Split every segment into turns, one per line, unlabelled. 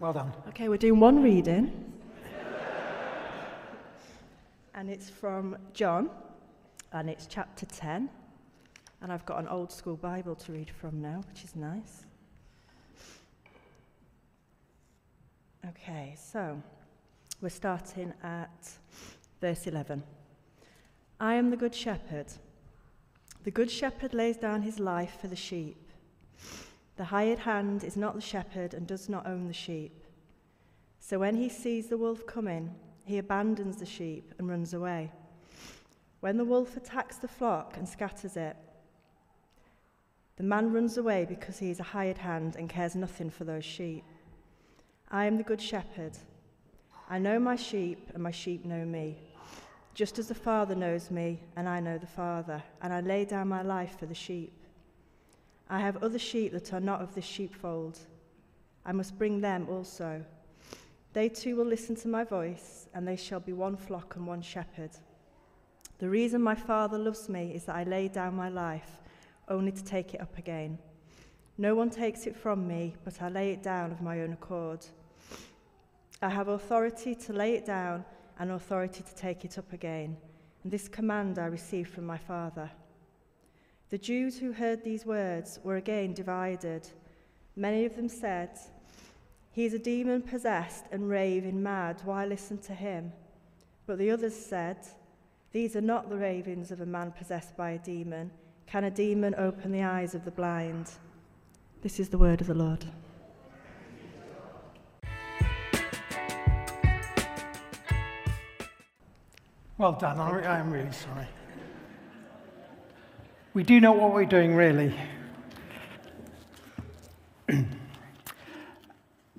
Well done.
Okay, we're doing one reading. and it's from John, and it's chapter 10. And I've got an old school Bible to read from now, which is nice. Okay, so we're starting at verse 11. I am the good shepherd. The good shepherd lays down his life for the sheep. The hired hand is not the shepherd and does not own the sheep. So when he sees the wolf coming, he abandons the sheep and runs away. When the wolf attacks the flock and scatters it, the man runs away because he is a hired hand and cares nothing for those sheep. I am the good shepherd. I know my sheep, and my sheep know me. Just as the Father knows me, and I know the Father, and I lay down my life for the sheep. I have other sheep that are not of this sheepfold. I must bring them also. They too will listen to my voice, and they shall be one flock and one shepherd. The reason my Father loves me is that I lay down my life, only to take it up again. No one takes it from me, but I lay it down of my own accord. I have authority to lay it down and authority to take it up again, and this command I received from my Father. The Jews who heard these words were again divided. Many of them said, He is a demon possessed and raving mad. Why listen to him? But the others said, These are not the ravings of a man possessed by a demon. Can a demon open the eyes of the blind? This is the word of the Lord.
Well done. I am really sorry. We do know what we're doing, really.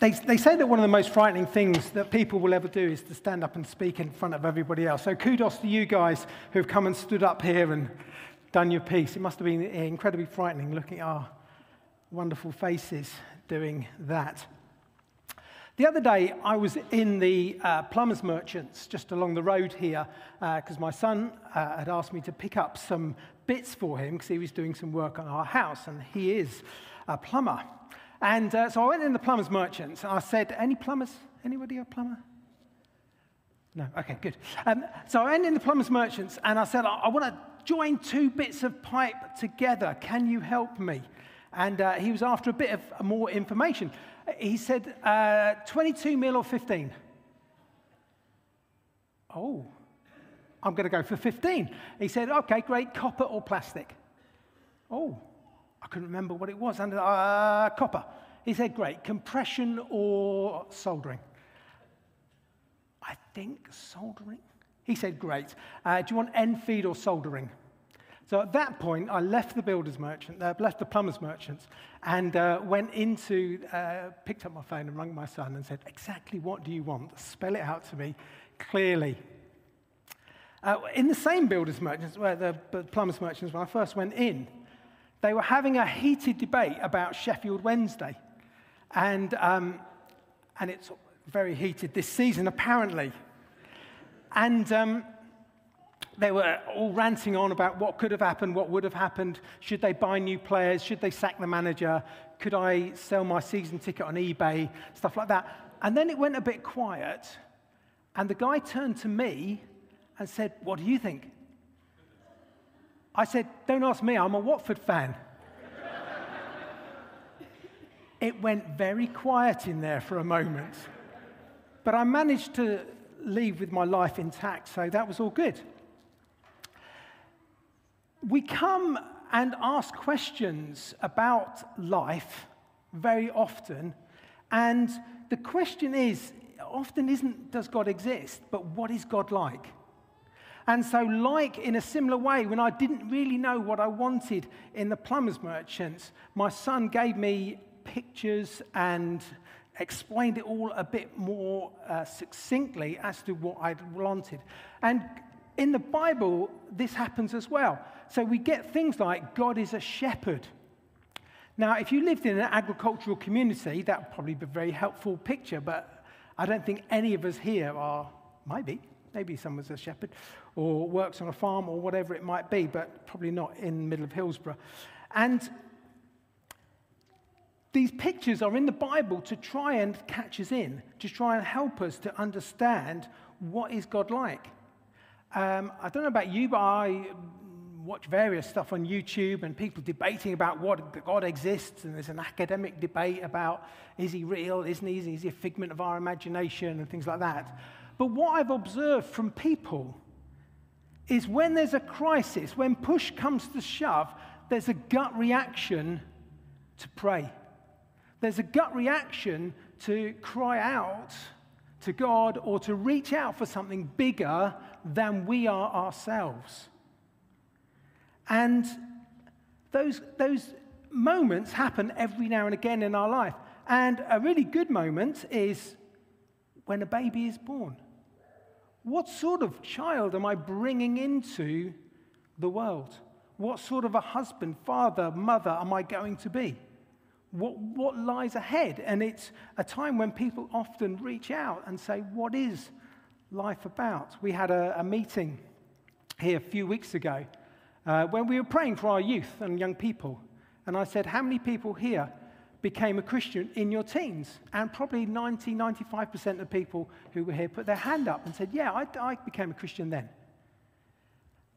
They, they say that one of the most frightening things that people will ever do is to stand up and speak in front of everybody else. So kudos to you guys who've come and stood up here and done your piece. It must have been incredibly frightening looking at our wonderful faces doing that. The other day, I was in the uh, plumbers merchants just along the road here because uh, my son uh, had asked me to pick up some bits for him because he was doing some work on our house, and he is a plumber. And uh, so I went in the plumbers merchants and I said, Any plumbers? Anybody a plumber? No, okay, good. Um, so I went in the plumbers merchants and I said, I, I want to join two bits of pipe together. Can you help me? And uh, he was after a bit of more information. He said, uh, 22 mil or 15? Oh, I'm going to go for 15. He said, okay, great, copper or plastic? Oh, I couldn't remember what it was. And, uh, copper. He said, great, compression or soldering? I think soldering. He said, great. Uh, do you want end feed or solder ring? So at that point, I left the builder's merchant, uh, left the plumber's merchants, and uh, went into, uh, picked up my phone and rang my son and said, exactly what do you want? Spell it out to me clearly. Uh, in the same builder's merchants, where the plumber's merchants, when I first went in, they were having a heated debate about Sheffield Wednesday. And, um, and it's very heated this season, apparently. And um, they were all ranting on about what could have happened, what would have happened. Should they buy new players? Should they sack the manager? Could I sell my season ticket on eBay? Stuff like that. And then it went a bit quiet. And the guy turned to me and said, What do you think? I said, Don't ask me, I'm a Watford fan. it went very quiet in there for a moment. But I managed to leave with my life intact, so that was all good. We come and ask questions about life very often, and the question is often isn't does God exist, but what is God like? And so, like in a similar way, when I didn't really know what I wanted in the plumber's merchants, my son gave me pictures and explained it all a bit more uh, succinctly as to what I wanted. And in the Bible, this happens as well. So we get things like God is a shepherd. Now, if you lived in an agricultural community, that would probably be a very helpful picture, but I don't think any of us here are, maybe, maybe someone's a shepherd or works on a farm or whatever it might be, but probably not in the middle of Hillsborough. And these pictures are in the Bible to try and catch us in, to try and help us to understand what is God like. Um, I don't know about you, but I watch various stuff on YouTube and people debating about what God exists, and there's an academic debate about is he real, isn't he? Is he a figment of our imagination and things like that. But what I've observed from people is when there's a crisis, when push comes to shove, there's a gut reaction to pray. There's a gut reaction to cry out to God or to reach out for something bigger than we are ourselves. And those, those moments happen every now and again in our life. And a really good moment is when a baby is born. What sort of child am I bringing into the world? What sort of a husband, father, mother am I going to be? What, what lies ahead? And it's a time when people often reach out and say, What is life about? We had a, a meeting here a few weeks ago uh, when we were praying for our youth and young people. And I said, How many people here became a Christian in your teens? And probably 90, 95% of people who were here put their hand up and said, Yeah, I, I became a Christian then.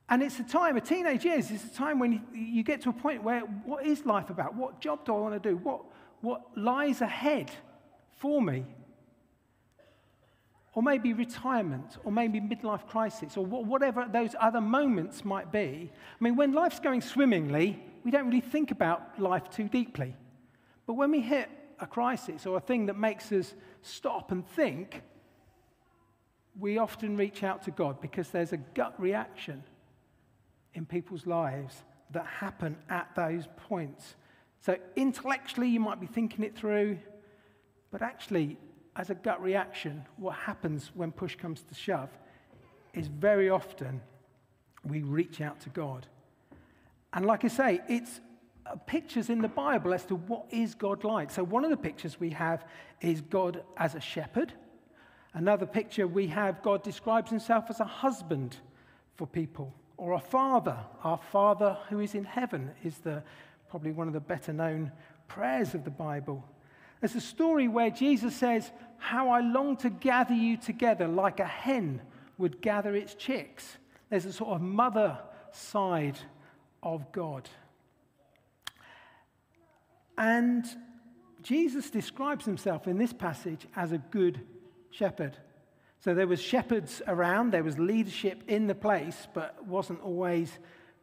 And it's a time, a teenage years, it's a time when you, you, get to a point where what is life about? What job do I want to do? What, what lies ahead for me? Or maybe retirement, or maybe midlife crisis, or whatever those other moments might be. I mean, when life's going swimmingly, we don't really think about life too deeply. But when we hit a crisis or a thing that makes us stop and think, we often reach out to God because there's a gut reaction in people's lives that happen at those points. So, intellectually, you might be thinking it through, but actually, as a gut reaction, what happens when push comes to shove is very often we reach out to God. And like I say, it's Uh, pictures in the Bible as to what is God like. So one of the pictures we have is God as a shepherd. Another picture we have God describes himself as a husband for people or a father. Our Father who is in heaven is the, probably one of the better known prayers of the Bible. There's a story where Jesus says, How I long to gather you together like a hen would gather its chicks. There's a sort of mother side of God. And Jesus describes himself in this passage as a good shepherd. So there was shepherds around, there was leadership in the place, but wasn't always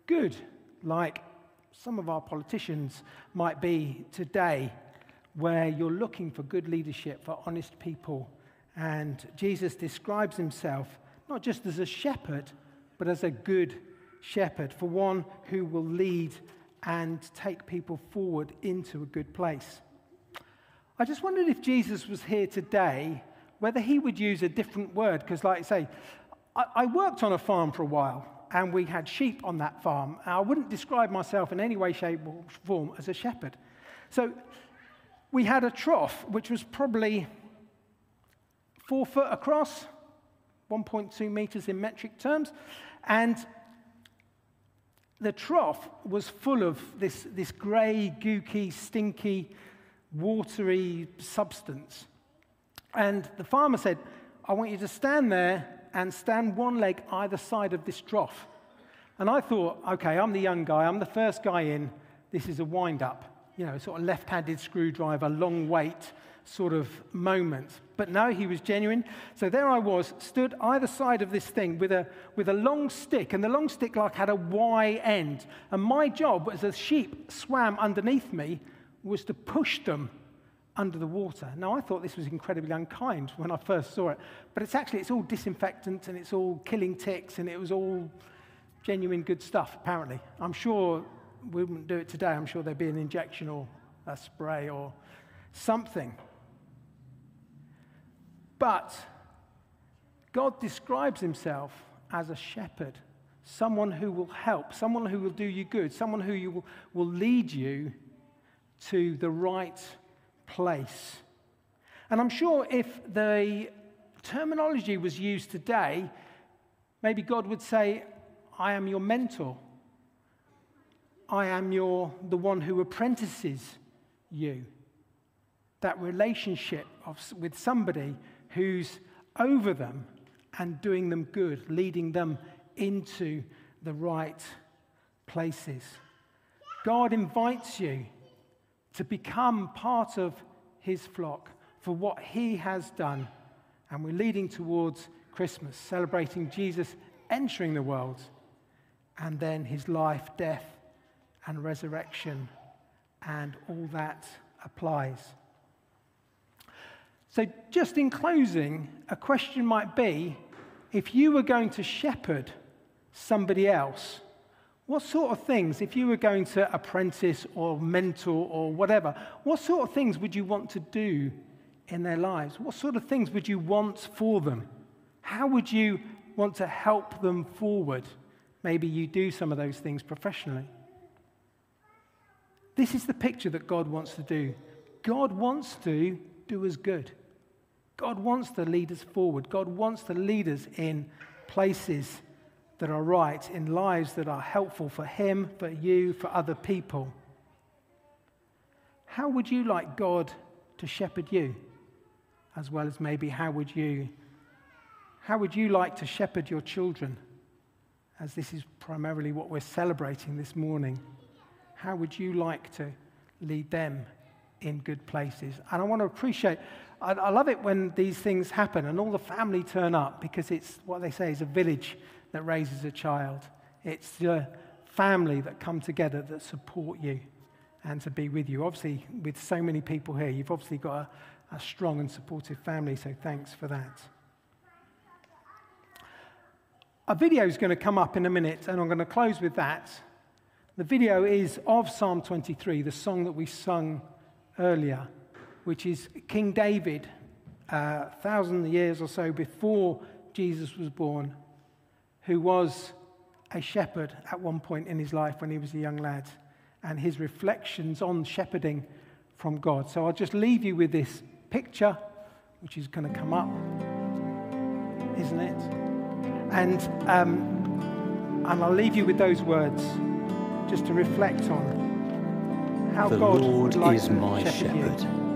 good, like some of our politicians might be today, where you're looking for good leadership, for honest people. And Jesus describes himself not just as a shepherd, but as a good shepherd, for one who will lead and take people forward into a good place. I just wondered if Jesus was here today whether he would use a different word, because, like I say, I, I, worked on a farm for a while and we had sheep on that farm. I wouldn't describe myself in any way, shape, or form as a shepherd. So we had a trough which was probably four foot across, 1.2 meters in metric terms, and the trough was full of this, this grey, gooky, stinky, watery substance. And the farmer said, I want you to stand there and stand one leg either side of this trough. And I thought, okay, I'm the young guy, I'm the first guy in, this is a wind up, you know, sort of left handed screwdriver, long wait sort of moment. But no, he was genuine. So there I was, stood either side of this thing with a, with a long stick, and the long stick like had a Y end. And my job as a sheep swam underneath me was to push them under the water. Now, I thought this was incredibly unkind when I first saw it, but it's actually, it's all disinfectant and it's all killing ticks and it was all genuine good stuff, apparently. I'm sure we wouldn't do it today. I'm sure there'd be an injection or a spray or something. But God describes himself as a shepherd, someone who will help, someone who will do you good, someone who you will, will lead you to the right place. And I'm sure if the terminology was used today, maybe God would say, I am your mentor. I am your, the one who apprentices you. that relationship of, with somebody who's over them and doing them good, leading them into the right places. God invites you to become part of his flock for what he has done. And we're leading towards Christmas, celebrating Jesus entering the world and then his life, death, and resurrection, and all that applies. So, just in closing, a question might be if you were going to shepherd somebody else, what sort of things, if you were going to apprentice or mentor or whatever, what sort of things would you want to do in their lives? What sort of things would you want for them? How would you want to help them forward? Maybe you do some of those things professionally. This is the picture that God wants to do. God wants to do us good. God wants to lead us forward. God wants to lead us in places that are right, in lives that are helpful for Him, for you, for other people. How would you like God to shepherd you? As well as maybe how would you how would you like to shepherd your children? As this is primarily what we're celebrating this morning. How would you like to lead them in good places? And I want to appreciate, I, I love it when these things happen and all the family turn up because it's what they say is a village that raises a child. It's the family that come together that support you and to be with you. Obviously, with so many people here, you've obviously got a, a strong and supportive family, so thanks for that. A video is going to come up in a minute, and I'm going to close with that. The video is of Psalm 23, the song that we sung earlier, which is King David, a uh, thousand years or so before Jesus was born, who was a shepherd at one point in his life when he was a young lad, and his reflections on shepherding from God. So I'll just leave you with this picture, which is going to come up, isn't it? And, um, and I'll leave you with those words just to reflect on how
the
God
Lord is my
shepherd,
shepherd.